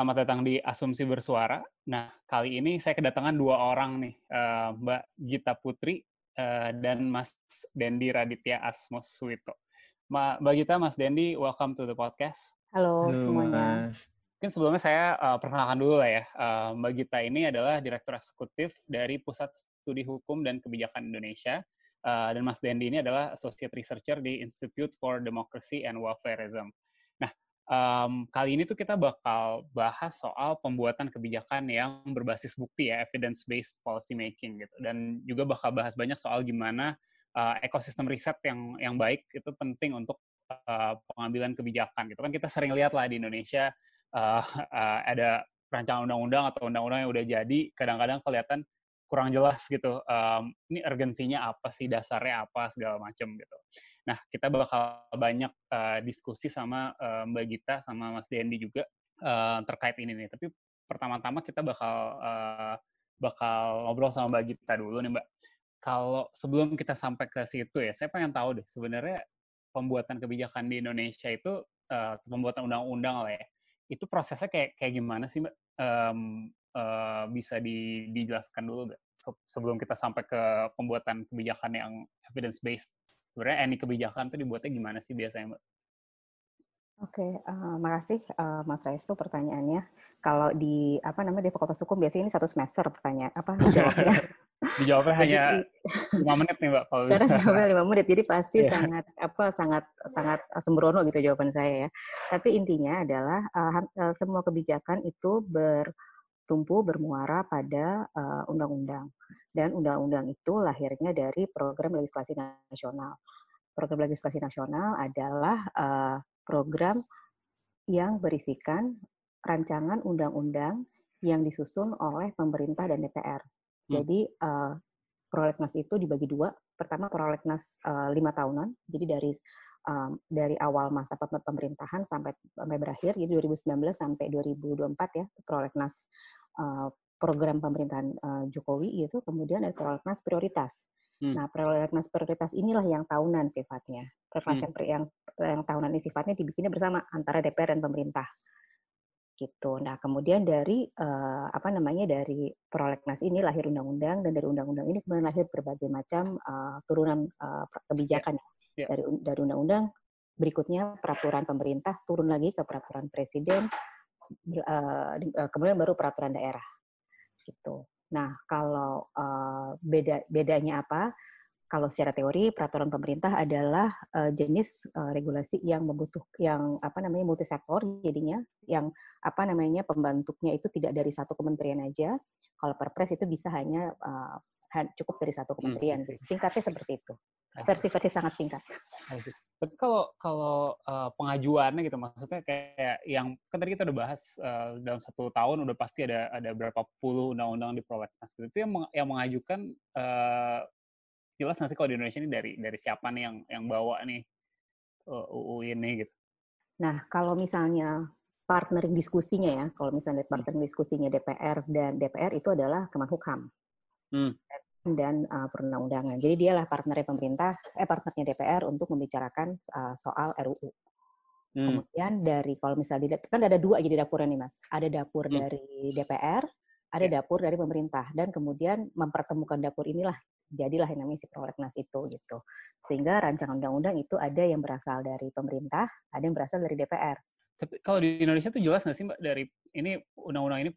Selamat datang di Asumsi Bersuara. Nah, kali ini saya kedatangan dua orang nih, uh, Mbak Gita Putri uh, dan Mas Dendi Raditya Asmos Suwito. Mbak Gita, Mas Dendi, welcome to the podcast. Halo, Halo semuanya. Mas. Mungkin sebelumnya saya uh, perkenalkan dulu lah ya. Uh, Mbak Gita ini adalah Direktur Eksekutif dari Pusat Studi Hukum dan Kebijakan Indonesia. Uh, dan Mas Dendi ini adalah Associate Researcher di Institute for Democracy and Welfareism um, kali ini tuh kita bakal bahas soal pembuatan kebijakan yang berbasis bukti ya, evidence-based policy making gitu. Dan juga bakal bahas banyak soal gimana uh, ekosistem riset yang yang baik itu penting untuk uh, pengambilan kebijakan gitu kan kita sering lihat lah di Indonesia uh, uh, ada rancangan undang-undang atau undang-undang yang udah jadi kadang-kadang kelihatan kurang jelas gitu. Um, ini urgensinya apa sih, dasarnya apa segala macam gitu. Nah, kita bakal banyak uh, diskusi sama uh, Mbak Gita sama Mas Dendi juga uh, terkait ini nih. Tapi pertama-tama kita bakal uh, bakal ngobrol sama Mbak Gita dulu nih, Mbak. Kalau sebelum kita sampai ke situ ya, saya pengen tahu deh sebenarnya pembuatan kebijakan di Indonesia itu uh, pembuatan undang-undang lah ya. Itu prosesnya kayak kayak gimana sih, Mbak? Um, uh, bisa di, dijelaskan dulu nggak sebelum kita sampai ke pembuatan kebijakan yang evidence based sebenarnya any kebijakan itu dibuatnya gimana sih biasanya mbak? Oke, okay, uh, eh, makasih uh, Mas Restu pertanyaannya. Kalau di apa namanya di Fakultas Hukum biasanya ini satu semester pertanyaan apa jawabnya? Dijawabnya hanya lima menit nih mbak kalau bisa. jawabnya lima menit, jadi pasti yeah. sangat apa sangat sangat sembrono gitu jawaban saya ya. Tapi intinya adalah uh, semua kebijakan itu ber tumpu bermuara pada undang-undang. Uh, Dan undang-undang itu lahirnya dari program legislasi nasional. Program legislasi nasional adalah uh, program yang berisikan rancangan undang-undang yang disusun oleh pemerintah dan DPR. Hmm. Jadi uh, prolegnas itu dibagi dua. Pertama prolegnas uh, lima tahunan. Jadi dari um, dari awal masa pemerintahan sampai sampai berakhir, jadi 2019 sampai 2024 ya, prolegnas program pemerintahan uh, Jokowi itu, kemudian ada prolegnas prioritas. Hmm. Nah, prolegnas prioritas inilah yang tahunan sifatnya. Prolegnas hmm. yang, yang tahunan ini sifatnya dibikinnya bersama antara DPR dan pemerintah gitu. Nah, kemudian dari uh, apa namanya dari prolegnas ini lahir undang-undang dan dari undang-undang ini kemudian lahir berbagai macam uh, turunan uh, kebijakan. Yeah yeah. dari dari undang-undang berikutnya peraturan pemerintah turun lagi ke peraturan presiden uh, kemudian baru peraturan daerah gitu. Nah kalau uh, beda bedanya apa? Kalau secara teori peraturan pemerintah adalah uh, jenis uh, regulasi yang membutuh yang apa namanya multisektor jadinya yang apa namanya pembentuknya itu tidak dari satu kementerian aja. Kalau perpres itu bisa hanya uh, cukup dari satu hmm, kementerian. Hmm. singkatnya seperti itu versi-versi sangat singkat. Tapi kalau kalau uh, pengajuannya gitu, maksudnya kayak yang kan tadi kita udah bahas uh, dalam satu tahun udah pasti ada ada berapa puluh undang-undang di prolegnas gitu. Itu yang yang mengajukan uh, jelas nggak sih kalau di Indonesia ini dari dari siapa nih yang yang bawa nih uh, UU ini gitu? Nah kalau misalnya partner diskusinya ya, kalau misalnya hmm. partner diskusinya DPR dan DPR itu adalah Kemenhukam. Hmm dan uh, perundang-undangan. Jadi dialah partnernya pemerintah, eh partnernya DPR untuk membicarakan uh, soal RUU. Hmm. Kemudian dari kalau misalnya kan ada dua jadi dapurnya nih mas, ada dapur hmm. dari DPR, ada yeah. dapur dari pemerintah, dan kemudian mempertemukan dapur inilah jadilah yang namanya si prolegnas itu gitu. Sehingga rancangan undang-undang itu ada yang berasal dari pemerintah, ada yang berasal dari DPR. Tapi kalau di Indonesia tuh jelas nggak sih mbak dari ini undang-undang ini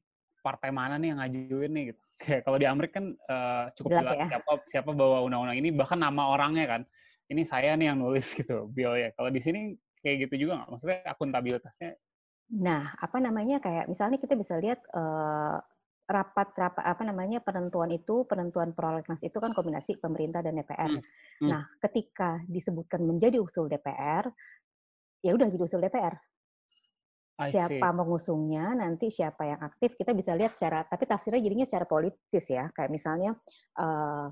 partai mana nih yang ngajuin nih gitu? Kayak kalau di Amerika kan uh, cukup jelas, jelas ya? siapa siapa bawa undang-undang ini bahkan nama orangnya kan. Ini saya nih yang nulis gitu bio ya. Kalau di sini kayak gitu juga nggak? Maksudnya akuntabilitasnya? Nah, apa namanya kayak misalnya kita bisa lihat uh, rapat rapat apa namanya penentuan itu penentuan prolegnas itu kan kombinasi pemerintah dan DPR. Hmm. Hmm. Nah, ketika disebutkan menjadi usul DPR, ya udah jadi usul DPR. Siapa mengusungnya, nanti siapa yang aktif, kita bisa lihat secara, tapi tafsirnya jadinya secara politis ya. Kayak misalnya, uh,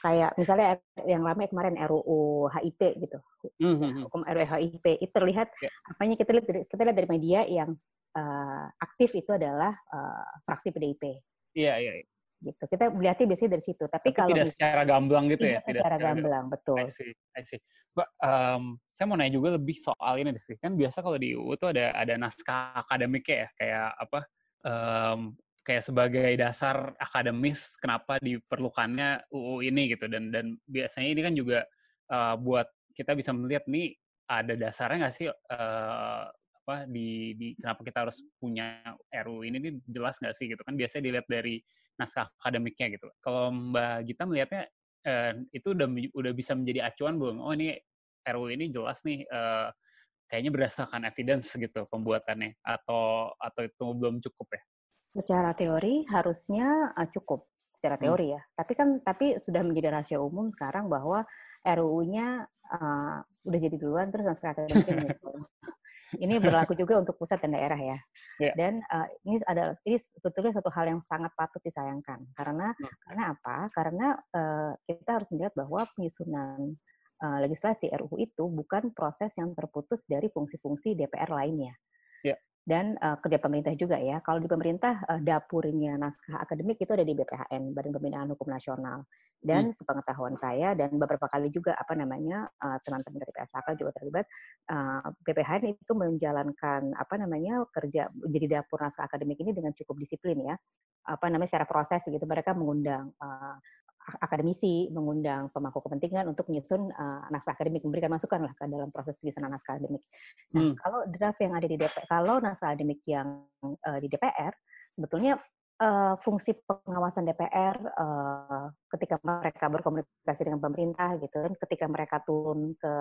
kayak misalnya yang ramai kemarin RUU HIP gitu, mm-hmm. hukum RUU HIP itu terlihat yeah. apanya kita lihat dari, kita lihat dari media yang uh, aktif itu adalah uh, fraksi PDIP. Iya yeah, iya. Yeah, gitu. Kita melihatnya biasanya dari situ. Tapi, Tapi kalau tidak secara gamblang gitu ya, tidak secara gamblang, betul. I see, I see. Mbak, um, saya mau nanya juga lebih soal ini sih. Kan biasa kalau di UU tuh ada ada naskah akademik ya, kayak apa? Um, kayak sebagai dasar akademis kenapa diperlukannya UU ini gitu dan dan biasanya ini kan juga uh, buat kita bisa melihat nih ada dasarnya nggak sih uh, apa di, di kenapa kita harus punya RU ini nih jelas nggak sih gitu kan biasanya dilihat dari naskah akademiknya gitu. Kalau Mbak Gita melihatnya eh, itu udah udah bisa menjadi acuan belum? Oh ini RU ini jelas nih eh, kayaknya berdasarkan evidence gitu pembuatannya atau atau itu belum cukup ya? Secara teori harusnya uh, cukup secara hmm. teori hmm. ya. Tapi kan tapi sudah menjadi rahasia umum sekarang bahwa RUU-nya uh, udah jadi duluan terus naskah akademiknya gitu. Ini berlaku juga untuk pusat dan daerah ya. Yeah. Dan uh, ini adalah ini sebetulnya satu hal yang sangat patut disayangkan karena hmm. karena apa? Karena uh, kita harus melihat bahwa penyusunan uh, legislasi RUU itu bukan proses yang terputus dari fungsi-fungsi DPR lainnya dan uh, kerja pemerintah juga ya. Kalau di pemerintah uh, dapurnya naskah akademik itu ada di BPHN Badan Pembinaan Hukum Nasional. Dan hmm. sepengetahuan saya dan beberapa kali juga apa namanya uh, teman-teman dari PSAK juga terlibat uh, BPHN itu menjalankan apa namanya kerja jadi dapur naskah akademik ini dengan cukup disiplin ya. Apa namanya secara proses gitu mereka mengundang uh, akademisi mengundang pemangku kepentingan untuk menyusun uh, naskah akademik, memberikan masukan lah ke dalam proses penyusunan naskah akademik. Nah, hmm. kalau draft yang ada di DPR, kalau naskah akademik yang uh, di DPR, sebetulnya uh, fungsi pengawasan DPR uh, ketika mereka berkomunikasi dengan pemerintah gitu kan, ketika mereka turun ke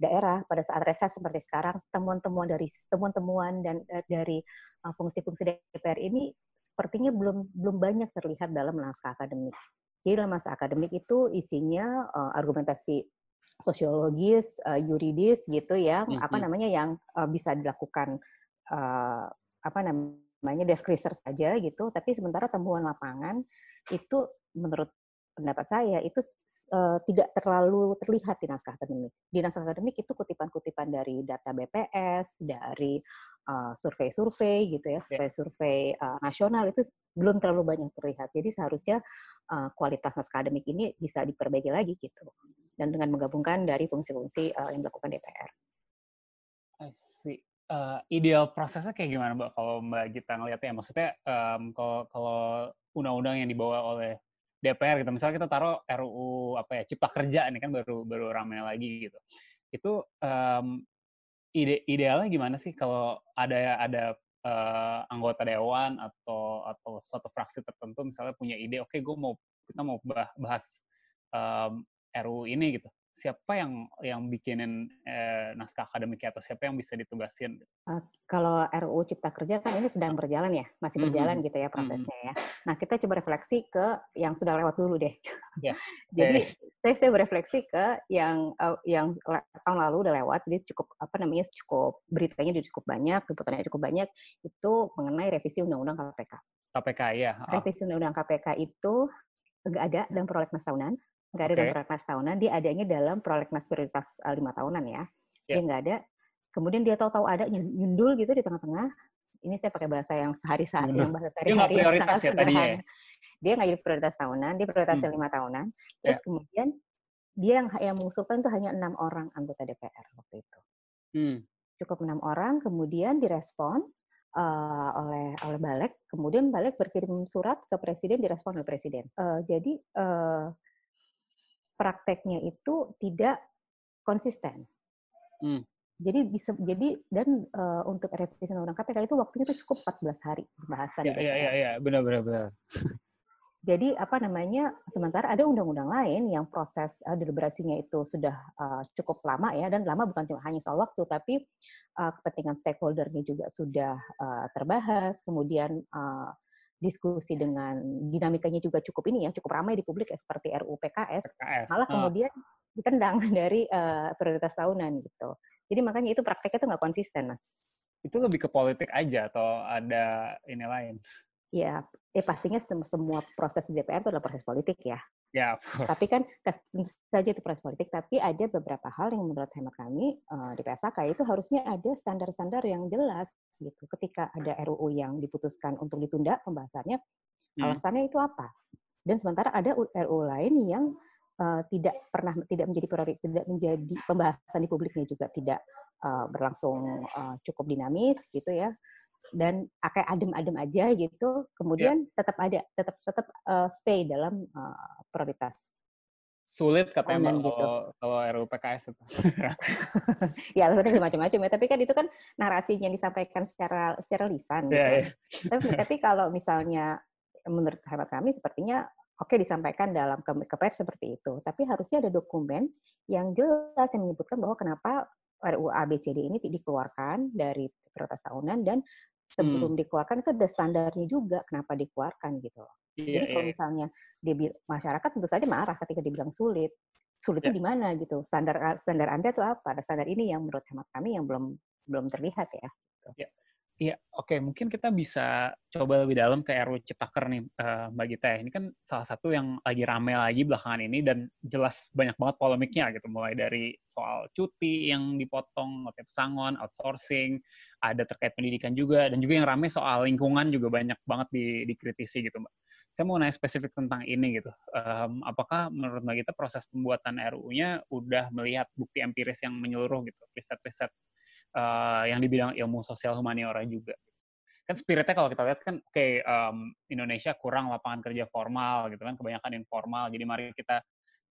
daerah pada saat reses seperti sekarang, temuan-temuan dari temuan-temuan dan uh, dari fungsi-fungsi uh, DPR ini sepertinya belum belum banyak terlihat dalam naskah akademik. Jadi dalam masa akademik itu isinya uh, argumentasi sosiologis, uh, yuridis gitu yang mm -hmm. apa namanya yang uh, bisa dilakukan uh, apa namanya desk research saja gitu, tapi sementara temuan lapangan itu menurut pendapat saya itu uh, tidak terlalu terlihat di naskah akademik. Di naskah akademik itu kutipan-kutipan dari data BPS, dari survei-survei uh, gitu ya, survei-survei uh, nasional itu belum terlalu banyak terlihat. Jadi seharusnya uh, kualitas naskah akademik ini bisa diperbaiki lagi gitu. Dan dengan menggabungkan dari fungsi-fungsi uh, yang dilakukan DPR. I see. Uh, ideal prosesnya kayak gimana Mbak kalau Mbak Gita ngeliatnya? Maksudnya um, kalau kalau undang-undang yang dibawa oleh DPR gitu, misalnya kita taruh RUU apa ya Cipta Kerja ini kan baru baru ramai lagi gitu. Itu um, ide idealnya gimana sih kalau ada ada uh, anggota dewan atau atau suatu fraksi tertentu misalnya punya ide, oke okay, gue mau kita mau bahas um, RUU ini gitu siapa yang yang bikinin eh, naskah akademiknya atau siapa yang bisa ditugasin? Uh, kalau RUU Cipta Kerja kan ini sedang berjalan ya, masih berjalan mm -hmm. gitu ya prosesnya mm -hmm. ya. Nah kita coba refleksi ke yang sudah lewat dulu deh. Yeah. jadi okay. saya saya berefleksi ke yang uh, yang tahun lalu udah lewat, jadi cukup apa namanya cukup beritanya cukup banyak, liputannya cukup banyak itu mengenai revisi Undang-Undang KPK. KPK ya. Oh. Revisi Undang-Undang KPK itu enggak ada dalam prolegnas tahunan nggak ada okay. dalam prolegnas tahunan, dia adanya dalam prolegnas prioritas uh, lima tahunan ya. Yeah. Dia nggak ada. Kemudian dia tahu-tahu ada nyundul gitu di tengah-tengah. Ini saya pakai bahasa yang sehari-hari, yang bahasa sehari-hari yang sangat ya, sederhana. Ya? Dia nggak jadi prioritas tahunan, dia prioritasnya hmm. lima tahunan. Terus yeah. kemudian dia yang yang mengusulkan itu hanya enam orang anggota DPR waktu itu. Hmm. Cukup enam orang, kemudian direspon uh, oleh oleh Balek, kemudian Balek berkirim surat ke Presiden, direspon oleh Presiden. Uh, jadi uh, prakteknya itu tidak konsisten. Hmm. Jadi bisa jadi dan uh, untuk revisi undang-undang KPK itu waktunya itu cukup 14 hari pembahasan. Iya iya iya benar benar benar. Jadi apa namanya sementara ada undang-undang lain yang proses uh, deliberasinya itu sudah uh, cukup lama ya dan lama bukan cuma hanya soal waktu tapi uh, kepentingan stakeholdernya juga sudah uh, terbahas kemudian uh, diskusi dengan dinamikanya juga cukup ini ya cukup ramai di publik ya seperti RUU PKS, PKS. malah oh. kemudian ditendang dari uh, prioritas tahunan gitu. Jadi makanya itu prakteknya tuh nggak konsisten mas. itu lebih ke politik aja atau ada ini lain? Ya, eh pastinya semua proses di DPR itu adalah proses politik ya. Ya. Tapi kan tentu saja itu proses politik, tapi ada beberapa hal yang menurut hemat kami uh, di PSAK itu harusnya ada standar-standar yang jelas gitu. Ketika ada RUU yang diputuskan untuk ditunda pembahasannya, hmm. alasannya itu apa? Dan sementara ada RUU lain yang uh, tidak pernah tidak menjadi prioritas, tidak menjadi pembahasan di publiknya juga tidak uh, berlangsung uh, cukup dinamis gitu ya dan kayak adem-adem aja gitu, kemudian yeah. tetap ada, tetap tetap uh, stay dalam uh, prioritas. Sulit katanya mbak gitu. kalau RUU PKS itu. ya alasannya macam-macam ya, tapi kan itu kan narasinya yang disampaikan secara secara lisan. Gitu. Yeah, yeah. Tapi, tapi kalau misalnya menurut hemat kami sepertinya oke okay, disampaikan dalam ke, ke pers seperti itu, tapi harusnya ada dokumen yang jelas yang menyebutkan bahwa kenapa RUU ABCD ini dikeluarkan dari prioritas tahunan dan sebelum hmm. dikeluarkan itu ada standarnya juga kenapa dikeluarkan gitu loh. Iya, Jadi kalau iya. misalnya dia masyarakat tentu saja marah ketika dibilang sulit. Sulitnya yeah. di mana gitu? Standar standar Anda itu apa? Ada standar ini yang menurut hemat kami yang belum belum terlihat ya. Gitu. Yeah. Iya, oke. Okay. Mungkin kita bisa coba lebih dalam ke RU Ciptaker nih, uh, Mbak Gita. Ya. Ini kan salah satu yang lagi rame lagi belakangan ini dan jelas banyak banget polemiknya gitu. Mulai dari soal cuti yang dipotong, atau pesangon, outsourcing, ada terkait pendidikan juga, dan juga yang rame soal lingkungan juga banyak banget di, dikritisi gitu, Mbak. Saya mau nanya spesifik tentang ini gitu. Um, apakah menurut Mbak Gita proses pembuatan RU-nya udah melihat bukti empiris yang menyeluruh gitu, riset-riset uh, yang di bidang ilmu sosial humaniora juga. Kan spiritnya kalau kita lihat kan, oke okay, um, Indonesia kurang lapangan kerja formal gitu kan, kebanyakan informal. Jadi mari kita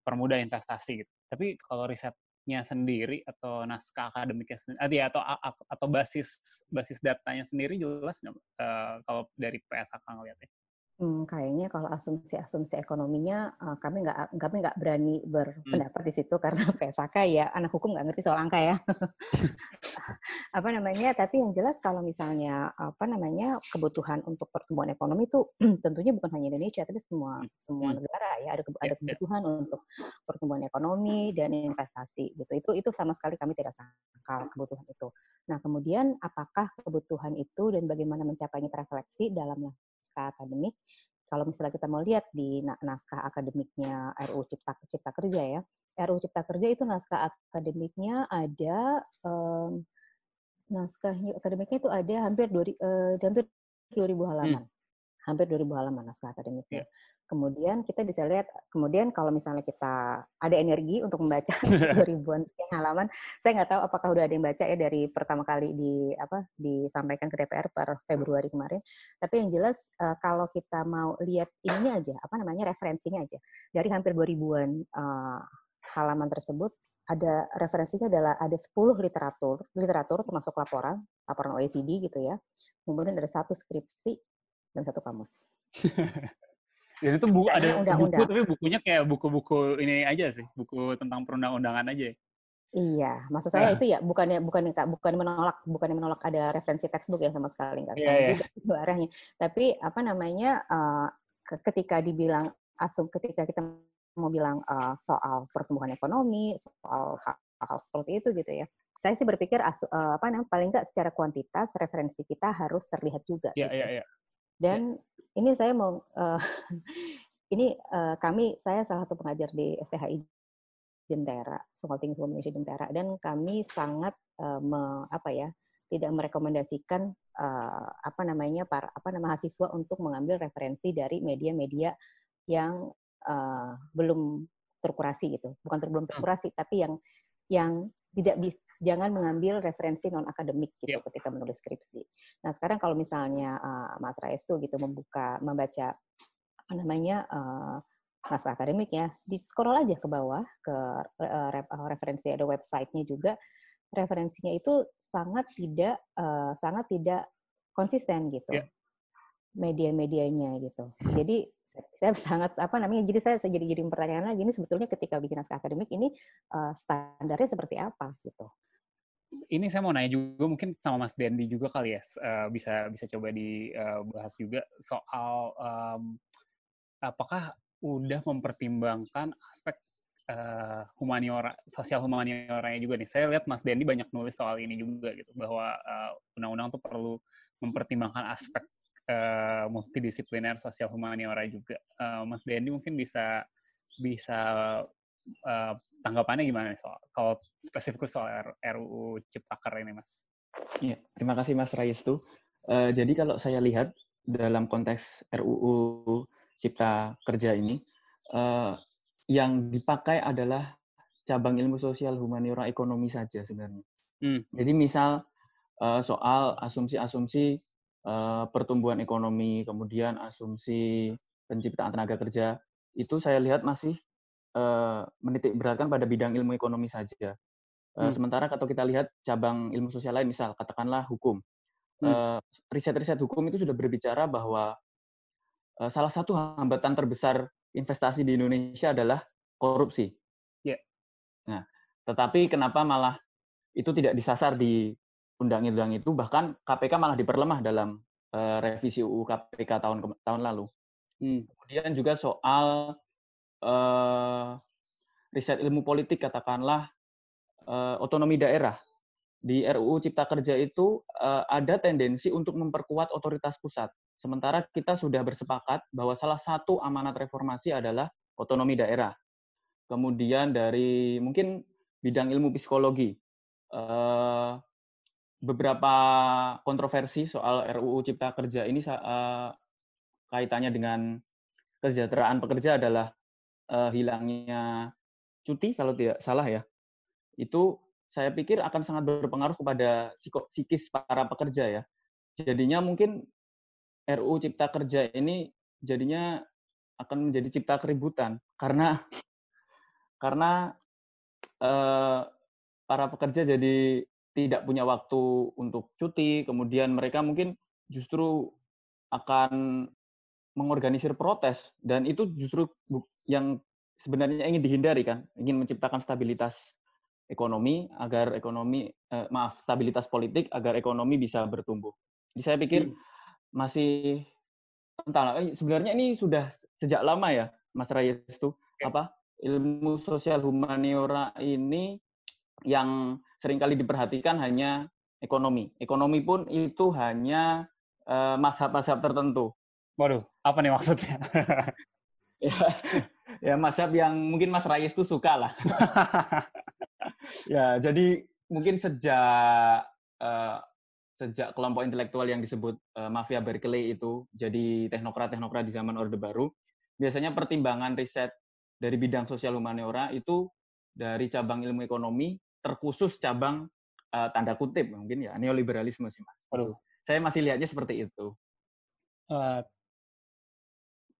permudah investasi gitu. Tapi kalau risetnya sendiri atau naskah akademiknya sendiri, atau atau basis basis datanya sendiri jelas nggak uh, kalau dari PSAK ngeliatnya? Hmm, kayaknya kalau asumsi-asumsi ekonominya uh, kami nggak kami nggak berani berpendapat hmm. di situ karena PSAK ya anak hukum nggak ngerti soal angka ya. apa namanya? Tapi yang jelas kalau misalnya apa namanya kebutuhan untuk pertumbuhan ekonomi itu tentunya bukan hanya Indonesia tapi semua hmm. semua hmm. negara ya ada ada kebutuhan untuk pertumbuhan ekonomi dan investasi gitu. Itu itu sama sekali kami tidak sangkal kebutuhan itu. Nah kemudian apakah kebutuhan itu dan bagaimana mencapainya terefleksi dalam naskah akademik. Kalau misalnya kita mau lihat di naskah akademiknya RUU Cipta Cipta Kerja ya, RUU Cipta Kerja itu naskah akademiknya ada um, naskah akademiknya itu ada hampir dua uh, hampir 2000 halaman. Hmm. Hampir 2000 halaman naskah akademiknya. Yeah. Kemudian kita bisa lihat, kemudian kalau misalnya kita ada energi untuk membaca ribuan sekian halaman, saya nggak tahu apakah udah ada yang baca ya dari pertama kali di apa disampaikan ke DPR per Februari kemarin. Tapi yang jelas uh, kalau kita mau lihat ininya aja, apa namanya referensinya aja, dari hampir 2000 ribuan uh, halaman tersebut ada referensinya adalah ada 10 literatur, literatur termasuk laporan, laporan OECD gitu ya. Kemudian ada satu skripsi dan satu kamus. Dan itu buku ada undang -undang. buku tapi bukunya kayak buku-buku ini aja sih, buku tentang perundang-undangan aja. Iya, maksud saya nah. itu ya bukannya bukan bukan menolak bukan menolak ada referensi textbook yang sama sekali nggak yeah, yeah. itu arahnya. Tapi apa namanya uh, ketika dibilang asum ketika kita mau bilang uh, soal pertumbuhan ekonomi, soal hal-hal seperti itu gitu ya. Saya sih berpikir asu, uh, apa namanya paling nggak secara kuantitas referensi kita harus terlihat juga. Iya, gitu. iya, iya. Dan yeah. ini saya mau uh, ini uh, kami saya salah satu pengajar di STHI Jentera, Sekolah Tinggi Indonesia Jentera dan kami sangat uh, me, apa ya tidak merekomendasikan uh, apa namanya para apa nama mahasiswa untuk mengambil referensi dari media-media yang uh, belum terkurasi gitu bukan ter, belum hmm. terkurasi tapi yang yang tidak bisa jangan mengambil referensi non akademik gitu yeah. ketika menulis skripsi. Nah sekarang kalau misalnya uh, Mas Rais tuh gitu membuka membaca apa namanya uh, naskah akademik ya, di scroll aja ke bawah ke uh, referensi ada websitenya juga referensinya itu sangat tidak uh, sangat tidak konsisten gitu. Yeah media-medianya gitu. Jadi saya sangat apa namanya jadi saya, jadi jadi pertanyaan lagi ini sebetulnya ketika bikin naskah akademik ini uh, standarnya seperti apa gitu ini saya mau nanya juga mungkin sama Mas Dendi juga kali ya uh, bisa bisa coba dibahas uh, juga soal um, apakah udah mempertimbangkan aspek uh, humaniora, sosial humanioranya juga nih. Saya lihat Mas Dendi banyak nulis soal ini juga gitu, bahwa uh, undang-undang tuh perlu mempertimbangkan aspek uh, multidisipliner sosial humaniora juga. Uh, Mas Dendi mungkin bisa bisa uh, tanggapannya gimana nih soal kalau spesifik soal RUU Ciptaker ini, Mas? Ya, terima kasih Mas Rayestu. Uh, jadi kalau saya lihat dalam konteks RUU Cipta Kerja ini, uh, yang dipakai adalah cabang ilmu sosial humaniora ekonomi saja sebenarnya. Hmm. Jadi misal uh, soal asumsi-asumsi uh, pertumbuhan ekonomi, kemudian asumsi penciptaan tenaga kerja, itu saya lihat masih uh, menitik beratkan pada bidang ilmu ekonomi saja. Uh, hmm. Sementara kalau kita lihat cabang ilmu sosial lain, misal katakanlah hukum, hmm. riset-riset hukum itu sudah berbicara bahwa salah satu hambatan terbesar investasi di Indonesia adalah korupsi. Yeah. Nah, tetapi kenapa malah itu tidak disasar di undang-undang itu, bahkan KPK malah diperlemah dalam uh, revisi UU KPK tahun tahun lalu. Hmm. Kemudian juga soal uh, riset ilmu politik, katakanlah uh, otonomi daerah. Di RUU Cipta Kerja itu uh, ada tendensi untuk memperkuat otoritas pusat. Sementara kita sudah bersepakat bahwa salah satu amanat reformasi adalah otonomi daerah. Kemudian dari mungkin bidang ilmu psikologi, beberapa kontroversi soal RUU Cipta Kerja ini eh, kaitannya dengan kesejahteraan pekerja adalah eh, hilangnya cuti kalau tidak salah ya. Itu saya pikir akan sangat berpengaruh kepada psikis para pekerja ya. Jadinya mungkin RUU Cipta Kerja ini jadinya akan menjadi cipta keributan karena karena eh, para pekerja jadi tidak punya waktu untuk cuti, kemudian mereka mungkin justru akan mengorganisir protes dan itu justru yang sebenarnya ingin dihindari kan, ingin menciptakan stabilitas ekonomi agar ekonomi eh, maaf stabilitas politik agar ekonomi bisa bertumbuh. Jadi saya pikir hmm. masih entahlah eh, sebenarnya ini sudah sejak lama ya Mas Rayes itu apa ilmu sosial humaniora ini yang sering kali diperhatikan hanya ekonomi. Ekonomi pun itu hanya uh, mazhab-mazhab tertentu. Waduh, apa nih maksudnya? ya, ya mazhab yang mungkin Mas Rayes itu suka lah. ya, jadi mungkin sejak uh, sejak kelompok intelektual yang disebut uh, mafia Berkeley itu jadi teknokrat-teknokrat di zaman Orde Baru, biasanya pertimbangan riset dari bidang sosial humaniora itu dari cabang ilmu ekonomi terkhusus cabang uh, tanda kutip mungkin ya neoliberalisme sih mas. Aduh. Saya masih lihatnya seperti itu. Uh,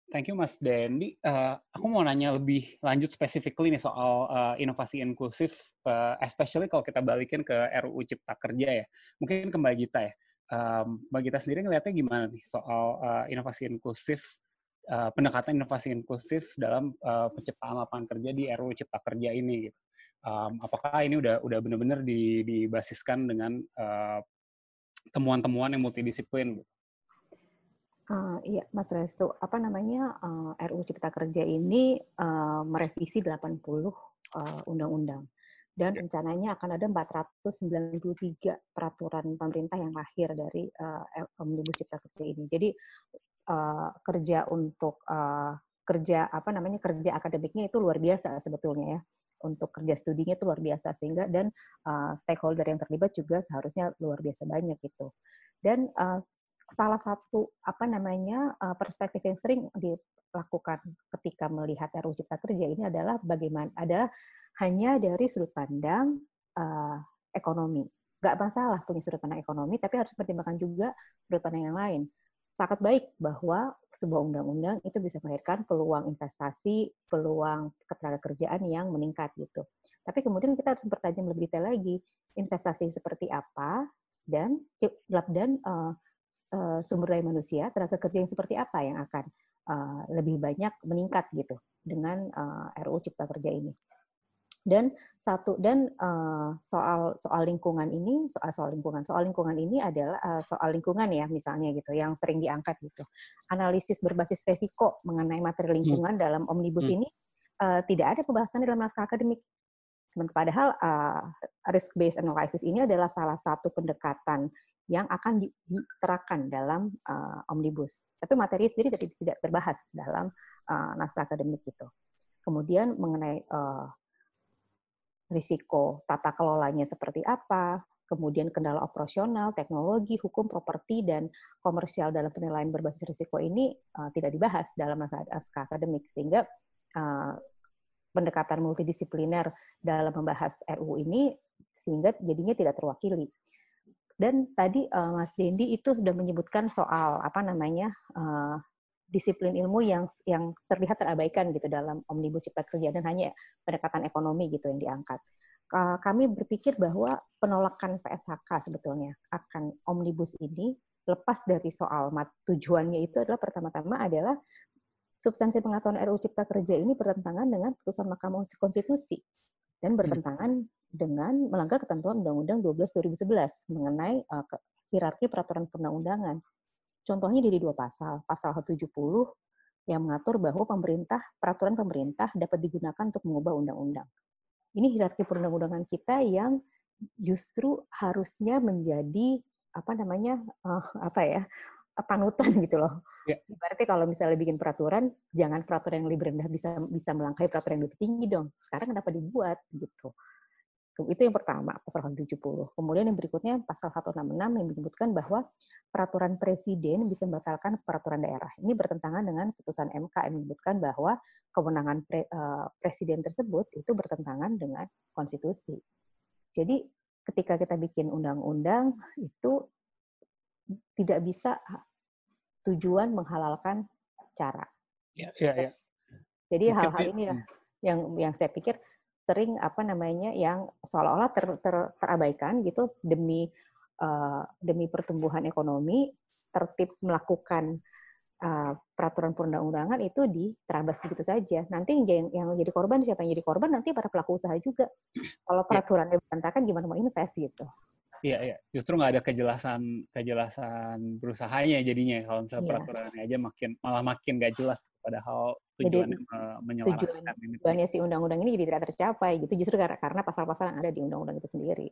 Thank you Mas Dendi. Uh, aku mau nanya lebih lanjut specifically nih soal uh, inovasi inklusif, uh, especially kalau kita balikin ke RUU Cipta Kerja ya. Mungkin ke Mbak Gita ya. Um, Mbak Gita sendiri ngelihatnya gimana nih soal uh, inovasi inklusif, uh, pendekatan inovasi inklusif dalam uh, penciptaan lapangan kerja di RUU Cipta Kerja ini gitu. Um, apakah ini udah udah benar-benar dibasiskan dengan temuan-temuan uh, yang multidisiplin gitu? Uh, iya, Mas Restu, apa namanya uh, eh, RUU Cipta Kerja ini uh, merevisi 80 uh, undang-undang dan ya. rencananya akan ada 493 peraturan pemerintah yang lahir dari uh, Omnibus Cipta Kerja ini. Jadi uh, kerja untuk uh, kerja apa namanya kerja akademiknya itu luar biasa sebetulnya ya untuk kerja studinya itu luar biasa sehingga dan uh, stakeholder yang terlibat juga seharusnya luar biasa banyak gitu. Dan uh, salah satu apa namanya uh, perspektif yang sering dilakukan ketika melihat RUU Cipta Kerja ini adalah bagaimana adalah hanya dari sudut pandang uh, ekonomi. Gak masalah punya sudut pandang ekonomi, tapi harus pertimbangkan juga sudut pandang yang lain. Sangat baik bahwa sebuah undang-undang itu bisa melahirkan peluang investasi, peluang ketenaga kerjaan yang meningkat gitu. Tapi kemudian kita harus mempertajam lebih detail lagi investasi seperti apa dan dan uh, uh, sumber daya manusia, tenaga kerja yang seperti apa yang akan uh, lebih banyak meningkat gitu dengan uh, RUU Cipta Kerja ini. Dan satu dan uh, soal soal lingkungan ini soal soal lingkungan soal lingkungan ini adalah uh, soal lingkungan ya misalnya gitu yang sering diangkat gitu analisis berbasis resiko mengenai materi hmm. lingkungan hmm. dalam omnibus hmm. ini uh, tidak ada pembahasan dalam naskah akademik. Padahal uh, risk based analysis ini adalah salah satu pendekatan yang akan diterapkan dalam uh, omnibus. Tapi materi sendiri tidak, tidak terbahas dalam uh, naskah akademik itu. Kemudian mengenai uh, risiko tata kelolanya seperti apa, kemudian kendala operasional, teknologi, hukum, properti, dan komersial dalam penilaian berbasis risiko ini uh, tidak dibahas dalam naskah akademik. Sehingga uh, pendekatan multidisipliner dalam membahas RUU ini sehingga jadinya tidak terwakili. Dan tadi uh, Mas Dendi itu sudah menyebutkan soal apa namanya uh, disiplin ilmu yang yang terlihat terabaikan gitu dalam omnibus cipta kerja dan hanya pendekatan ekonomi gitu yang diangkat. Kami berpikir bahwa penolakan PSHK sebetulnya akan omnibus ini lepas dari soal mat, tujuannya itu adalah pertama-tama adalah substansi pengaturan RUU Cipta Kerja ini bertentangan dengan putusan Mahkamah Konstitusi dan hmm. bertentangan hmm. dengan melanggar ketentuan Undang-Undang 12 2011 mengenai uh, hierarki peraturan perundang-undangan. Contohnya di dua pasal, pasal 70 yang mengatur bahwa pemerintah peraturan pemerintah dapat digunakan untuk mengubah undang-undang. Ini hierarki perundang-undangan kita yang justru harusnya menjadi apa namanya uh, apa ya panutan gitu loh. Ya. Berarti kalau misalnya bikin peraturan, jangan peraturan yang lebih rendah bisa bisa melangkahi peraturan yang lebih tinggi dong. Sekarang kenapa dibuat gitu? Itu yang pertama, pasal 170. Kemudian yang berikutnya pasal 166 yang menyebutkan bahwa peraturan presiden bisa membatalkan peraturan daerah. Ini bertentangan dengan putusan MK yang menyebutkan bahwa kewenangan pre, uh, presiden tersebut itu bertentangan dengan konstitusi. Jadi ketika kita bikin undang-undang itu tidak bisa tujuan menghalalkan cara. Ya, ya, ya. Jadi hal-hal ini ya yang yang saya pikir sering apa namanya yang seolah-olah ter, ter, terabaikan gitu demi uh, demi pertumbuhan ekonomi tertib melakukan uh, peraturan perundang-undangan itu diterabas begitu saja. Nanti yang, yang jadi korban siapa yang jadi korban nanti para pelaku usaha juga. Kalau ya. peraturannya berantakan gimana mau invest gitu. Iya, iya. Justru nggak ada kejelasan kejelasan berusahanya jadinya kalau misalnya iya. peraturannya aja makin malah makin nggak jelas padahal tujuannya jadi, menyelaraskan tujuan, ini. Tujuannya si undang-undang ini jadi tidak tercapai gitu justru karena karena pasal-pasal yang ada di undang-undang itu sendiri.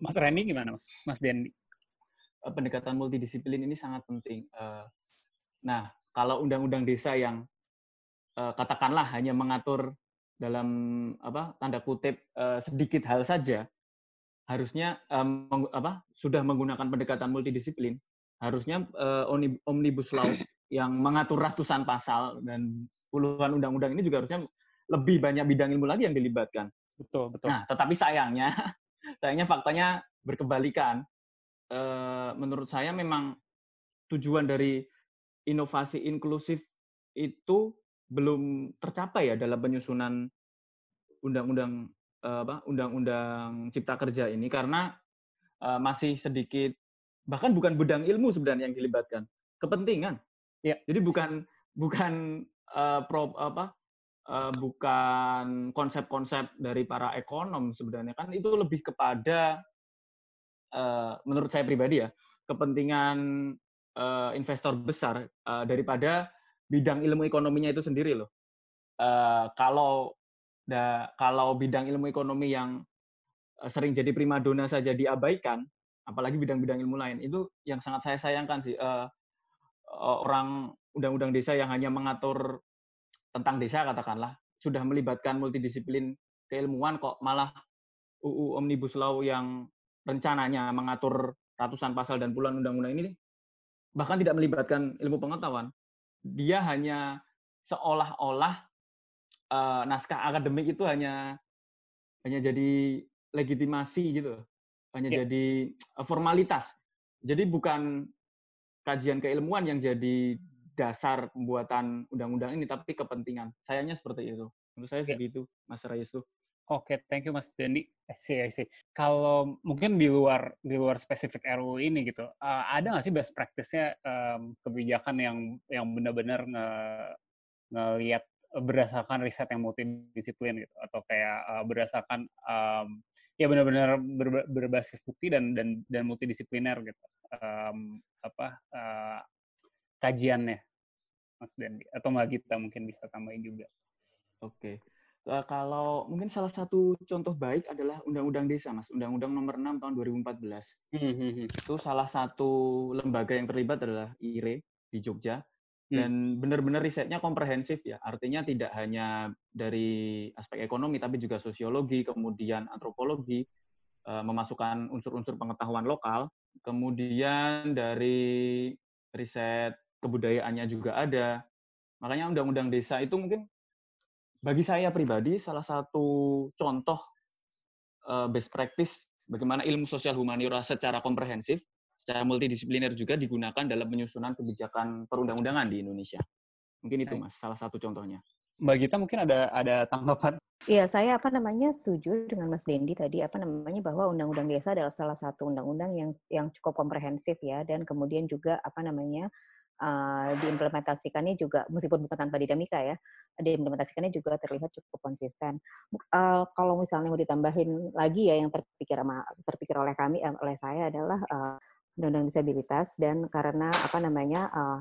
Mas Randy gimana Mas? Mas Dendi? Eh, pendekatan multidisiplin ini sangat penting. Eh, nah, kalau undang-undang desa yang eh, katakanlah hanya mengatur dalam apa tanda kutip sedikit hal saja harusnya um, apa sudah menggunakan pendekatan multidisiplin harusnya uh, omnibus law yang mengatur ratusan pasal dan puluhan undang-undang ini juga harusnya lebih banyak bidang ilmu lagi yang dilibatkan. Betul, betul. Nah, tetapi sayangnya, sayangnya faktanya berkebalikan. E, menurut saya memang tujuan dari inovasi inklusif itu belum tercapai ya dalam penyusunan undang-undang apa undang-undang cipta kerja ini karena uh, masih sedikit bahkan bukan bidang ilmu sebenarnya yang dilibatkan kepentingan. Ya. Jadi bukan bukan uh, pro apa uh, bukan konsep-konsep dari para ekonom sebenarnya. Kan itu lebih kepada uh, menurut saya pribadi ya kepentingan uh, investor besar uh, daripada bidang ilmu ekonominya itu sendiri loh. Uh, kalau da, kalau bidang ilmu ekonomi yang eh, sering jadi primadona saja diabaikan, apalagi bidang-bidang ilmu lain, itu yang sangat saya sayangkan sih. Uh, orang undang-undang desa yang hanya mengatur tentang desa katakanlah sudah melibatkan multidisiplin keilmuan kok malah UU Omnibus Law yang rencananya mengatur ratusan pasal dan puluhan undang-undang ini bahkan tidak melibatkan ilmu pengetahuan. Dia hanya seolah-olah uh, naskah akademik itu hanya hanya jadi legitimasi gitu, hanya yeah. jadi uh, formalitas. Jadi bukan kajian keilmuan yang jadi dasar pembuatan undang-undang ini, tapi kepentingan. Sayangnya seperti itu. Menurut saya yeah. segitu, Mas Rayus tuh. Oke, okay, thank you Mas Dendi. I see, I see. Kalau mungkin di luar di luar spesifik RUU ini gitu, uh, ada nggak sih best practice-nya um, kebijakan yang yang benar-benar nge ngelihat berdasarkan riset yang multidisiplin gitu atau kayak uh, berdasarkan um, ya benar-benar ber, berbasis bukti dan dan dan multidisipliner gitu um, apa uh, kajiannya Mas Dendi atau Mbak Gita mungkin bisa tambahin juga. Oke. Uh, kalau mungkin salah satu contoh baik adalah Undang-Undang Desa, Mas. Undang-Undang Nomor 6 tahun 2014. Hmm, hmm, hmm. Itu salah satu lembaga yang terlibat adalah IRE di Jogja. Hmm. Dan benar-benar risetnya komprehensif ya. Artinya tidak hanya dari aspek ekonomi, tapi juga sosiologi, kemudian antropologi, uh, memasukkan unsur-unsur pengetahuan lokal. Kemudian dari riset kebudayaannya juga ada. Makanya Undang-Undang Desa itu mungkin bagi saya pribadi salah satu contoh uh, best practice bagaimana ilmu sosial humaniora secara komprehensif, secara multidisipliner juga digunakan dalam penyusunan kebijakan perundang-undangan di Indonesia. Mungkin itu Mas, salah satu contohnya. Mbak Gita mungkin ada ada tanggapan? Iya, saya apa namanya setuju dengan Mas Dendi tadi apa namanya bahwa Undang-Undang Desa adalah salah satu undang-undang yang yang cukup komprehensif ya dan kemudian juga apa namanya uh, diimplementasikannya juga meskipun bukan tanpa dinamika ya, diimplementasikannya juga terlihat cukup konsisten. Uh, kalau misalnya mau ditambahin lagi ya yang terpikir sama terpikir oleh kami uh, oleh saya adalah uh, undang-undang disabilitas dan karena apa namanya uh,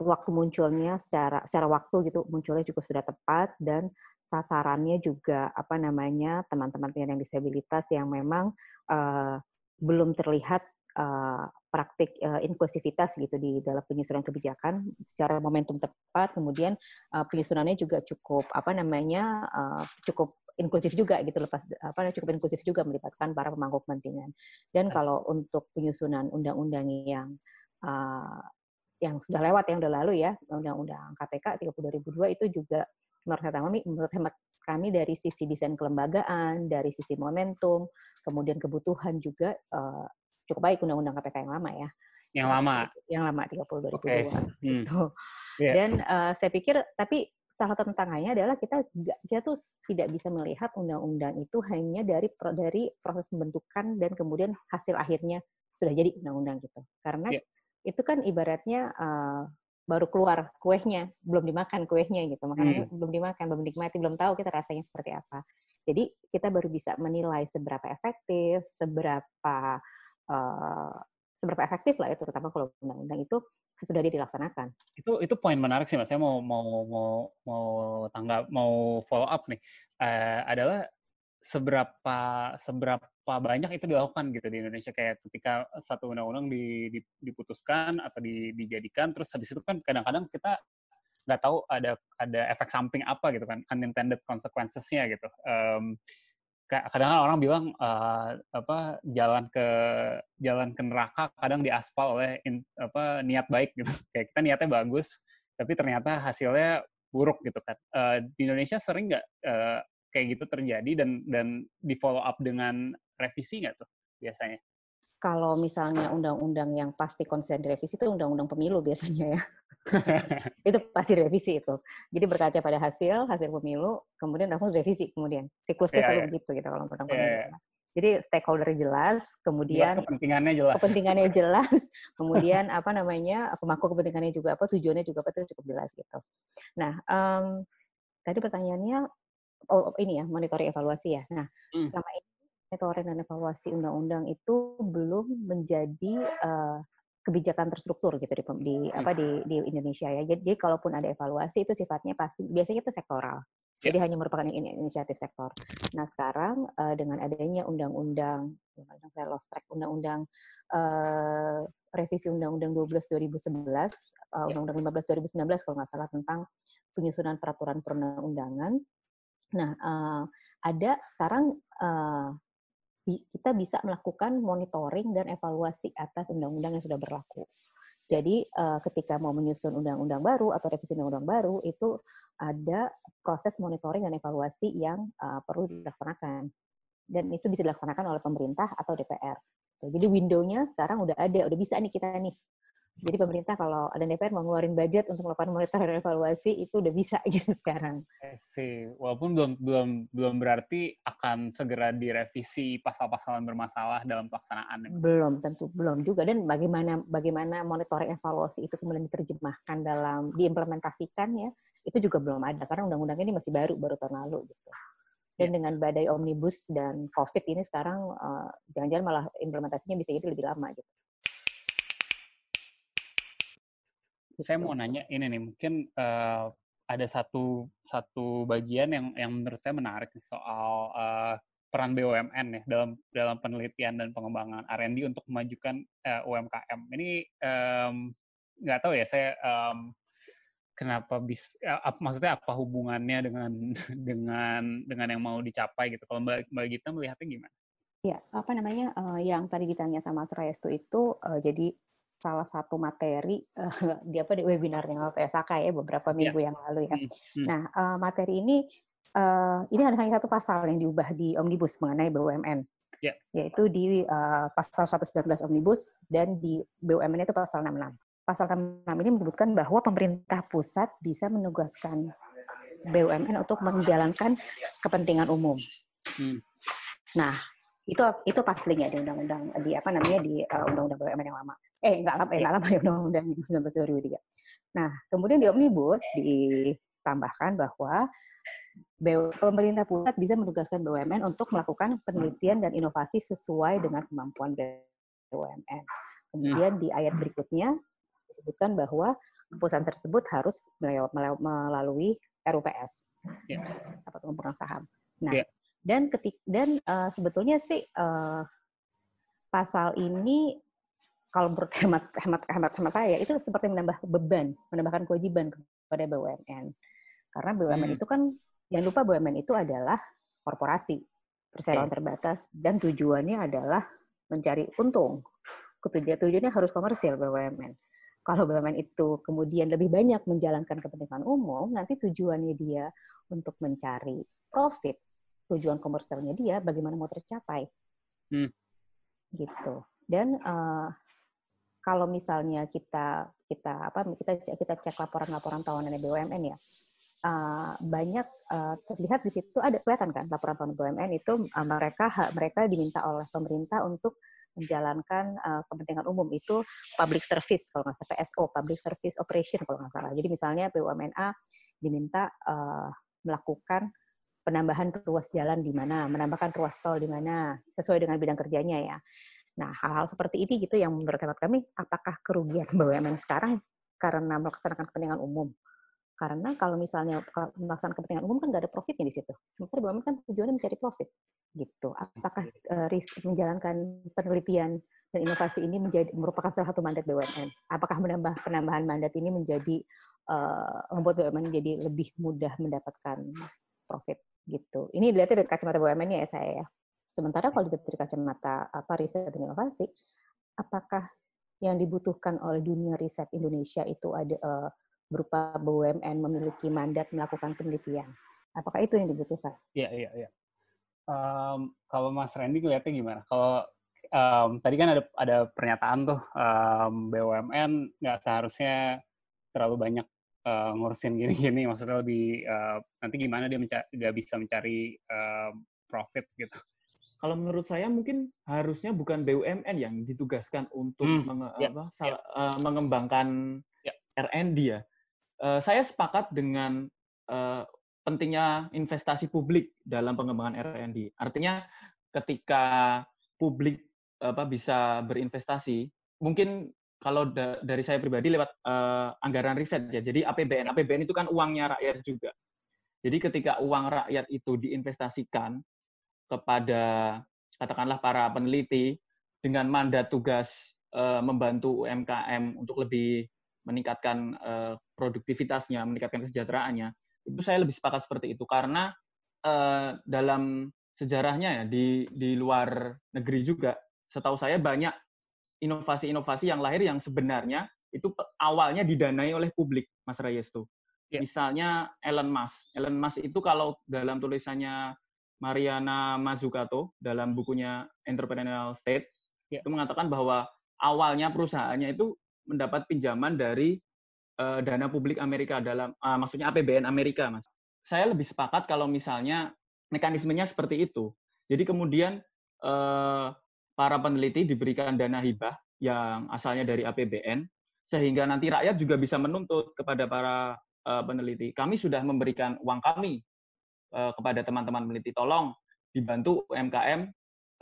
waktu munculnya secara secara waktu gitu munculnya juga sudah tepat dan sasarannya juga apa namanya teman-teman penyandang disabilitas yang memang uh, belum terlihat uh, praktik uh, inklusivitas gitu di dalam penyusunan kebijakan secara momentum tepat kemudian uh, penyusunannya juga cukup apa namanya uh, cukup inklusif juga gitu lepas apa cukup inklusif juga melibatkan para pemangku kepentingan dan yes. kalau untuk penyusunan undang-undang yang uh, yang sudah lewat yang sudah lalu ya undang-undang KPK 30 2002 itu juga menurut kami menurut hemat kami dari sisi desain kelembagaan dari sisi momentum kemudian kebutuhan juga uh, cukup baik undang-undang KPK yang lama ya. Yang lama. Yang lama 30 2002 okay. hmm. gitu. Yeah. Dan uh, saya pikir tapi salah satu tantangannya adalah kita kita tuh tidak bisa melihat undang-undang itu hanya dari dari proses pembentukan dan kemudian hasil akhirnya sudah jadi undang-undang gitu. Karena yeah. itu kan ibaratnya uh, baru keluar kuehnya, belum dimakan kuehnya gitu. Makanya hmm. belum dimakan, belum dinikmati, belum tahu kita rasanya seperti apa. Jadi kita baru bisa menilai seberapa efektif, seberapa uh, seberapa efektif lah ya terutama kalau undang-undang itu sesudah dia dilaksanakan. Itu itu poin menarik sih mas. Saya mau mau mau mau tanggap mau follow up nih uh, adalah seberapa seberapa banyak itu dilakukan gitu di Indonesia kayak ketika satu undang-undang di, di, diputuskan atau di, dijadikan terus habis itu kan kadang-kadang kita nggak tahu ada ada efek samping apa gitu kan unintended consequences-nya gitu. Um, kadang orang bilang uh, apa jalan ke jalan ke neraka kadang diaspal oleh in, apa niat baik gitu. Kayak kita niatnya bagus tapi ternyata hasilnya buruk gitu kan. Uh, di Indonesia sering nggak uh, kayak gitu terjadi dan dan di follow up dengan revisi nggak tuh biasanya kalau misalnya undang-undang yang pasti konsisten direvisi itu undang-undang pemilu biasanya ya. itu pasti revisi itu. Jadi berkaca pada hasil, hasil pemilu, kemudian langsung revisi kemudian. Siklusnya yeah, selalu yeah. begitu gitu kalau undang yeah, pemilu. Yeah. Jadi stakeholder jelas, kemudian jelas kepentingannya jelas. Kepentingannya jelas, kemudian apa namanya pemangku kepentingannya juga apa, tujuannya juga apa itu cukup jelas gitu. Nah, um, tadi pertanyaannya oh ini ya monitoring evaluasi ya. Nah, hmm. selama ini monitoring dan evaluasi undang-undang itu belum menjadi uh, kebijakan terstruktur gitu di, di apa di, di Indonesia ya. Jadi, jadi kalaupun ada evaluasi itu sifatnya pasti biasanya itu sektoral. Ya. Jadi hanya merupakan in, inisiatif sektor. Nah sekarang uh, dengan adanya undang-undang, saya lost track undang-undang uh, revisi undang-undang 12 2011, uh, undang-undang 15 2019 kalau nggak salah tentang penyusunan peraturan perundang-undangan. Nah uh, ada sekarang uh, kita bisa melakukan monitoring dan evaluasi atas undang-undang yang sudah berlaku. Jadi uh, ketika mau menyusun undang-undang baru atau revisi undang-undang baru itu ada proses monitoring dan evaluasi yang uh, perlu dilaksanakan. Dan itu bisa dilaksanakan oleh pemerintah atau DPR. Jadi window-nya sekarang udah ada, udah bisa nih kita nih jadi pemerintah kalau ada DPR mau ngeluarin budget untuk melakukan monitoring dan evaluasi itu udah bisa gitu sekarang. sih, walaupun belum belum belum berarti akan segera direvisi pasal-pasal yang bermasalah dalam pelaksanaan. Belum, tentu belum juga. Dan bagaimana bagaimana monitoring evaluasi itu kemudian diterjemahkan dalam diimplementasikan ya, itu juga belum ada karena undang-undang ini masih baru baru tahun lalu gitu. Dan yeah. dengan badai omnibus dan COVID ini sekarang uh, jangan-jangan malah implementasinya bisa jadi lebih lama gitu. Saya mau nanya ini nih mungkin uh, ada satu satu bagian yang yang menurut saya menarik soal uh, peran BUMN ya dalam dalam penelitian dan pengembangan R&D untuk memajukan uh, UMKM. Ini nggak um, tahu ya saya um, kenapa bis ap, maksudnya apa hubungannya dengan dengan dengan yang mau dicapai gitu. Kalau Mbak Mbak Gita melihatnya gimana? Ya, apa namanya uh, yang tadi ditanya sama Srayestu itu uh, jadi salah satu materi uh, di apa di webinar yang PSAK ya beberapa iya. minggu yeah. yang lalu ya. Hmm. Hmm. Nah, uh, materi ini uh, ini ada hanya satu pasal yang diubah di Omnibus mengenai BUMN. Yeah. Yaitu di uh, pasal 119 Omnibus dan di BUMN itu pasal 66. Pasal 66 ini menyebutkan bahwa pemerintah pusat bisa menugaskan BUMN untuk menjalankan kepentingan umum. Hmm. Nah, itu itu paslingnya di undang-undang di apa namanya di uh, undang-undang BUMN yang lama. Eh nggak lama, eh nggak lama ya undang-undang 19 2003. Nah kemudian di omnibus ditambahkan bahwa pemerintah pusat bisa menugaskan BUMN untuk melakukan penelitian dan inovasi sesuai dengan kemampuan BUMN. Kemudian di ayat berikutnya disebutkan bahwa keputusan tersebut harus melalui RUPS, yeah. atau pemegang saham. Nah, yeah dan ketik dan uh, sebetulnya sih uh, pasal ini kalau menurut hemat hemat hemat hemat saya itu seperti menambah beban, menambahkan kewajiban kepada BUMN. Karena BUMN hmm. itu kan jangan lupa BUMN itu adalah korporasi perseroan okay. terbatas dan tujuannya adalah mencari untung. Tujuan tujuannya harus komersil BUMN. Kalau BUMN itu kemudian lebih banyak menjalankan kepentingan umum, nanti tujuannya dia untuk mencari profit tujuan komersialnya dia bagaimana mau tercapai hmm. gitu dan uh, kalau misalnya kita kita apa kita kita cek laporan-laporan tahunan BUMN ya uh, banyak uh, terlihat di situ ada kelihatan kan laporan tahunan BUMN itu uh, mereka mereka diminta oleh pemerintah untuk menjalankan uh, kepentingan umum itu public service kalau nggak salah PSO public service operation kalau nggak salah jadi misalnya BUMN A diminta uh, melakukan penambahan ruas jalan di mana, menambahkan ruas tol di mana, sesuai dengan bidang kerjanya ya. Nah, hal-hal seperti ini gitu yang menurut hemat kami, apakah kerugian BUMN sekarang karena melaksanakan kepentingan umum? Karena kalau misalnya melaksanakan kepentingan umum kan nggak ada profitnya di situ. Sementara BUMN kan tujuannya mencari profit, gitu. Apakah uh, menjalankan penelitian dan inovasi ini menjadi merupakan salah satu mandat BUMN? Apakah menambah penambahan mandat ini menjadi uh, membuat BUMN menjadi lebih mudah mendapatkan profit? gitu. Ini dilihat dari kacamata BUMN ya saya ya. Sementara kalau dilihat dari kacamata apa riset dan inovasi, apakah yang dibutuhkan oleh dunia riset Indonesia itu ada uh, berupa BUMN memiliki mandat melakukan penelitian? Apakah itu yang dibutuhkan? Iya, iya, iya. Um, kalau Mas Randy ngeliatnya gimana? Kalau um, tadi kan ada ada pernyataan tuh um, BUMN nggak seharusnya terlalu banyak uh, ngurusin gini-gini maksudnya lebih uh, nanti gimana dia nggak bisa mencari uh, profit gitu kalau menurut saya mungkin harusnya bukan BUMN yang ditugaskan untuk hmm, menge ya, apa, ya. Uh, mengembangkan ya. R&D ya. Uh, saya sepakat dengan uh, pentingnya investasi publik dalam pengembangan R&D. Artinya ketika publik apa bisa berinvestasi, mungkin kalau da dari saya pribadi lewat uh, anggaran riset ya. Jadi APBN, APBN itu kan uangnya rakyat juga. Jadi ketika uang rakyat itu diinvestasikan kepada katakanlah para peneliti dengan mandat tugas uh, membantu UMKM untuk lebih meningkatkan uh, produktivitasnya, meningkatkan kesejahteraannya, itu saya lebih sepakat seperti itu karena uh, dalam sejarahnya ya di di luar negeri juga, setahu saya banyak inovasi-inovasi yang lahir yang sebenarnya itu awalnya didanai oleh publik, Mas Reyes tuh. Yeah. Misalnya Elon Musk. Elon Musk itu kalau dalam tulisannya Mariana Mazzucato dalam bukunya Entrepreneurial State yeah. itu mengatakan bahwa awalnya perusahaannya itu mendapat pinjaman dari uh, dana publik Amerika dalam uh, maksudnya APBN Amerika, Mas. Saya lebih sepakat kalau misalnya mekanismenya seperti itu. Jadi kemudian uh, para peneliti diberikan dana hibah yang asalnya dari APBN, sehingga nanti rakyat juga bisa menuntut kepada para uh, peneliti. Kami sudah memberikan uang kami kepada teman-teman peneliti, tolong dibantu UMKM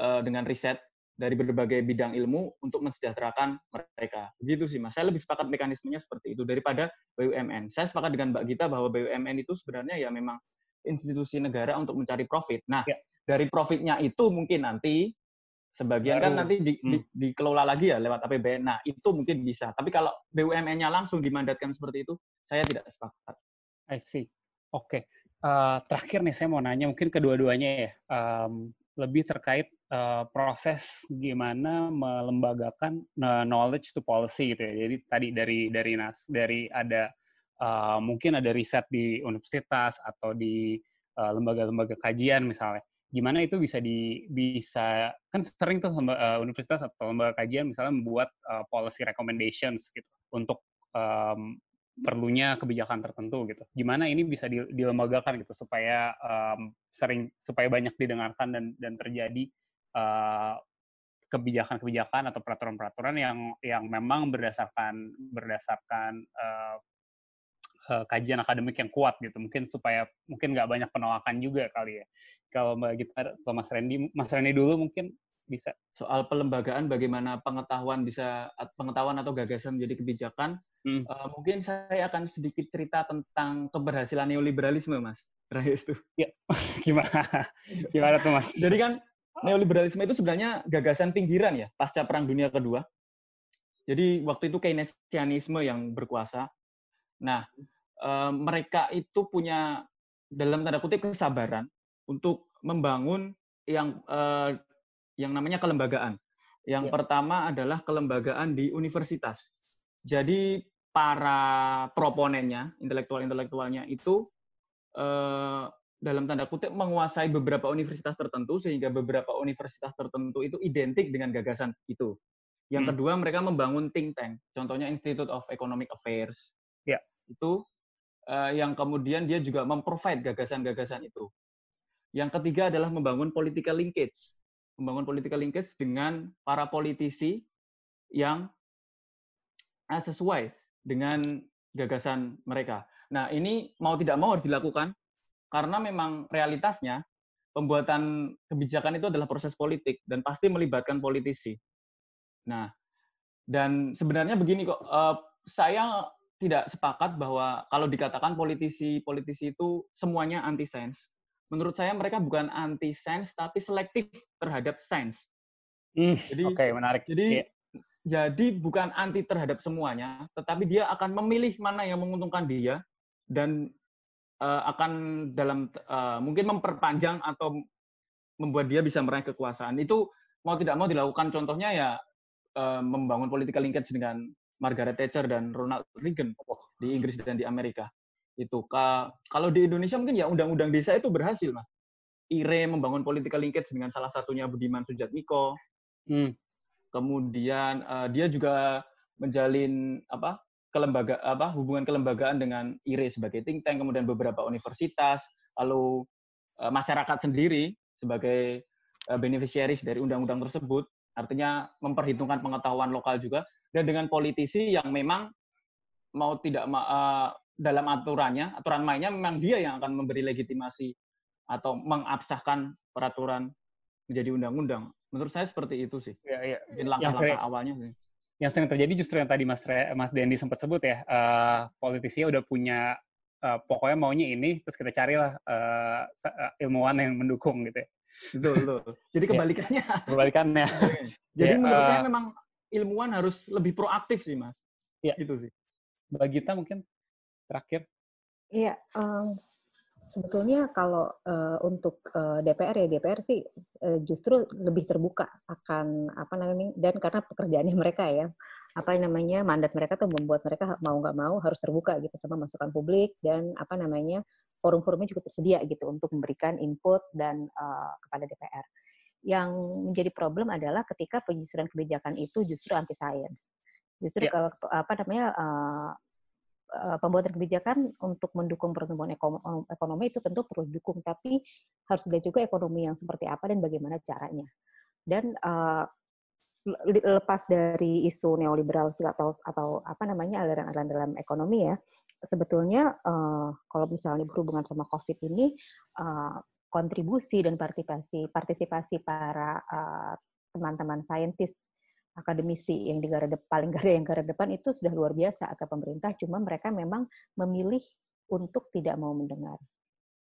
uh, dengan riset dari berbagai bidang ilmu untuk mensejahterakan mereka. Begitu sih Mas. Saya lebih sepakat mekanismenya seperti itu daripada BUMN. Saya sepakat dengan Mbak Gita bahwa BUMN itu sebenarnya ya memang institusi negara untuk mencari profit. Nah, ya. dari profitnya itu mungkin nanti sebagian kan Baru. kan nanti di, hmm. di, dikelola lagi ya lewat APBN. Nah, itu mungkin bisa. Tapi kalau BUMN-nya langsung dimandatkan seperti itu, saya tidak sepakat. I see. Oke. Okay. Eh, terakhir nih saya mau nanya mungkin kedua-duanya ya. Um, lebih terkait uh, proses gimana melembagakan uh, knowledge to policy gitu ya. Jadi tadi dari dari nas dari ada uh, mungkin ada riset di universitas atau di lembaga-lembaga uh, kajian misalnya. Gimana itu bisa di bisa kan sering tuh uh, universitas atau lembaga kajian misalnya membuat uh, policy recommendations gitu untuk um, perlunya kebijakan tertentu gitu. Gimana ini bisa dilembagakan gitu supaya um, sering supaya banyak didengarkan dan dan terjadi kebijakan kebijakan-kebijakan atau peraturan-peraturan yang yang memang berdasarkan berdasarkan uh, uh, kajian akademik yang kuat gitu. Mungkin supaya mungkin nggak banyak penolakan juga kali ya. Kalau Mbak Gita atau Mas Randy, Mas Randy dulu mungkin bisa. Soal pelembagaan bagaimana pengetahuan bisa pengetahuan atau gagasan menjadi kebijakan hmm. uh, mungkin saya akan sedikit cerita tentang keberhasilan neoliberalisme mas. Rais tuh. Ya gimana? Gimana tuh mas? Jadi kan neoliberalisme itu sebenarnya gagasan pinggiran ya pasca perang dunia kedua. Jadi waktu itu Keynesianisme yang berkuasa. Nah uh, mereka itu punya dalam tanda kutip kesabaran untuk membangun yang uh, yang namanya kelembagaan. Yang ya. pertama adalah kelembagaan di universitas. Jadi para proponennya, intelektual-intelektualnya itu eh, dalam tanda kutip menguasai beberapa universitas tertentu sehingga beberapa universitas tertentu itu identik dengan gagasan itu. Yang hmm. kedua mereka membangun think tank, contohnya Institute of Economic Affairs. Ya. Itu eh, yang kemudian dia juga memprovide gagasan-gagasan itu. Yang ketiga adalah membangun political linkage membangun political linkage dengan para politisi yang eh, sesuai dengan gagasan mereka. Nah, ini mau tidak mau harus dilakukan karena memang realitasnya pembuatan kebijakan itu adalah proses politik dan pasti melibatkan politisi. Nah, dan sebenarnya begini kok, uh, saya tidak sepakat bahwa kalau dikatakan politisi-politisi itu semuanya anti sains menurut saya mereka bukan anti sains tapi selektif terhadap sains. Hmm, jadi okay, menarik. Jadi yeah. jadi bukan anti terhadap semuanya, tetapi dia akan memilih mana yang menguntungkan dia dan uh, akan dalam uh, mungkin memperpanjang atau membuat dia bisa meraih kekuasaan. Itu mau tidak mau dilakukan contohnya ya uh, membangun political linkage dengan Margaret Thatcher dan Ronald Reagan di Inggris dan di Amerika itu kalau di Indonesia mungkin ya undang-undang desa itu berhasil mas. IRE membangun political linkage dengan salah satunya Budiman Sujatmiko. Hmm. kemudian uh, dia juga menjalin apa kelembaga apa hubungan kelembagaan dengan IRE sebagai think tank kemudian beberapa universitas. Lalu uh, masyarakat sendiri sebagai uh, beneficiaries dari undang-undang tersebut. Artinya memperhitungkan pengetahuan lokal juga. Dan dengan politisi yang memang mau tidak uh, dalam aturannya, aturan mainnya memang dia yang akan memberi legitimasi atau mengabsahkan peraturan menjadi undang-undang. Menurut saya seperti itu sih. Ya, ya. langkah-langkah awalnya sih. Yang sering terjadi justru yang tadi Mas Re, Mas Dendi sempat sebut ya, uh, politisi udah punya uh, pokoknya maunya ini, terus kita carilah uh, ilmuwan yang mendukung gitu ya. Betul, betul. Jadi ya. kebalikannya. kebalikannya. Jadi ya, menurut uh, saya memang ilmuwan harus lebih proaktif sih, Mas. Iya. Itu sih. Bagi kita mungkin terakhir? Iya, um, sebetulnya kalau uh, untuk uh, DPR ya DPR sih uh, justru lebih terbuka akan apa namanya dan karena pekerjaannya mereka ya apa namanya mandat mereka tuh membuat mereka mau nggak mau harus terbuka gitu sama masukan publik dan apa namanya forum-forumnya juga tersedia gitu untuk memberikan input dan uh, kepada DPR. Yang menjadi problem adalah ketika penyusunan kebijakan itu justru anti sains. Justru ya. ke, apa namanya uh, pembuatan kebijakan untuk mendukung pertumbuhan ekonomi itu tentu perlu didukung, tapi harus dilihat juga ekonomi yang seperti apa dan bagaimana caranya. Dan uh, lepas dari isu neoliberal atau atau apa namanya aliran-aliran dalam ekonomi ya, sebetulnya uh, kalau misalnya berhubungan sama COVID ini uh, kontribusi dan partisipasi partisipasi para uh, teman-teman saintis akademisi yang di garda paling garda yang garda depan itu sudah luar biasa ke pemerintah cuma mereka memang memilih untuk tidak mau mendengar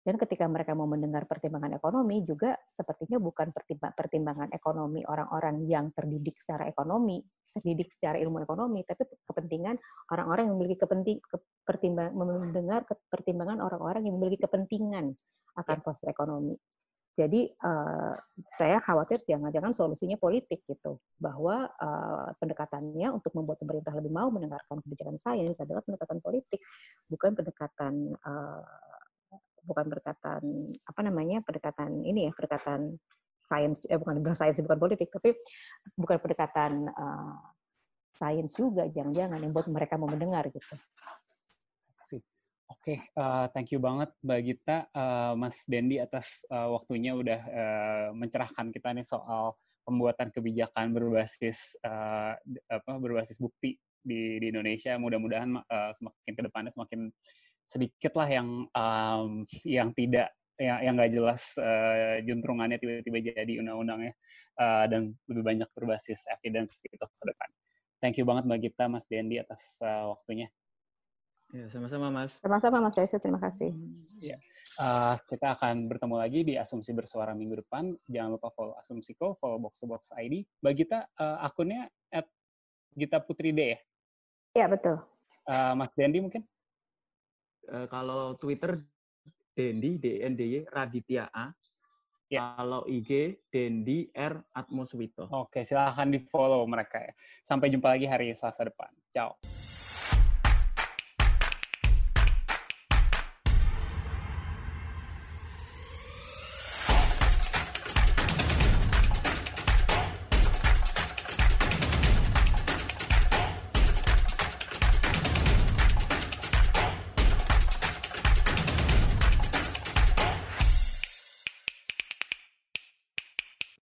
dan ketika mereka mau mendengar pertimbangan ekonomi juga sepertinya bukan pertimbangan ekonomi orang-orang yang terdidik secara ekonomi, terdidik secara ilmu ekonomi, tapi kepentingan orang-orang yang memiliki kepenting pertimbang mendengar pertimbangan orang-orang yang memiliki kepentingan akan ya. proses ekonomi. Jadi uh, saya khawatir jangan-jangan solusinya politik gitu, bahwa uh, pendekatannya untuk membuat pemerintah lebih mau mendengarkan kebijakan sains adalah pendekatan politik, bukan pendekatan uh, bukan pendekatan apa namanya pendekatan ini ya pendekatan sains eh bukan bukan sains bukan politik tapi bukan pendekatan uh, sains juga jangan-jangan yang buat mereka mau mendengar gitu. Oke, okay, uh, eh, thank you banget Mbak Gita, uh, Mas Dendi atas uh, waktunya udah uh, mencerahkan kita nih soal pembuatan kebijakan berbasis uh, apa berbasis bukti di, di Indonesia. Mudah-mudahan uh, semakin ke depannya semakin sedikit lah yang um, yang tidak yang yang nggak jelas uh, juntrungannya tiba-tiba jadi undang-undangnya uh, dan lebih banyak berbasis evidence gitu ke depan. Thank you banget Mbak Gita, Mas Dendi atas uh, waktunya. Ya, sama-sama Mas. Sama-sama Mas Reza, terima kasih. Ya. Uh, kita akan bertemu lagi di Asumsi Bersuara minggu depan. Jangan lupa follow Asumsiko, follow Box to Box ID. Mbak Gita, uh, akunnya at Gita Putri D ya? Iya, betul. Uh, Mas Dendi mungkin? uh, kalau Twitter Dendi D N D Y Raditya A. Ya. Kalau IG Dendi R Atmoswito. Oke, silahkan di follow mereka ya. Sampai jumpa lagi hari Selasa depan. Ciao.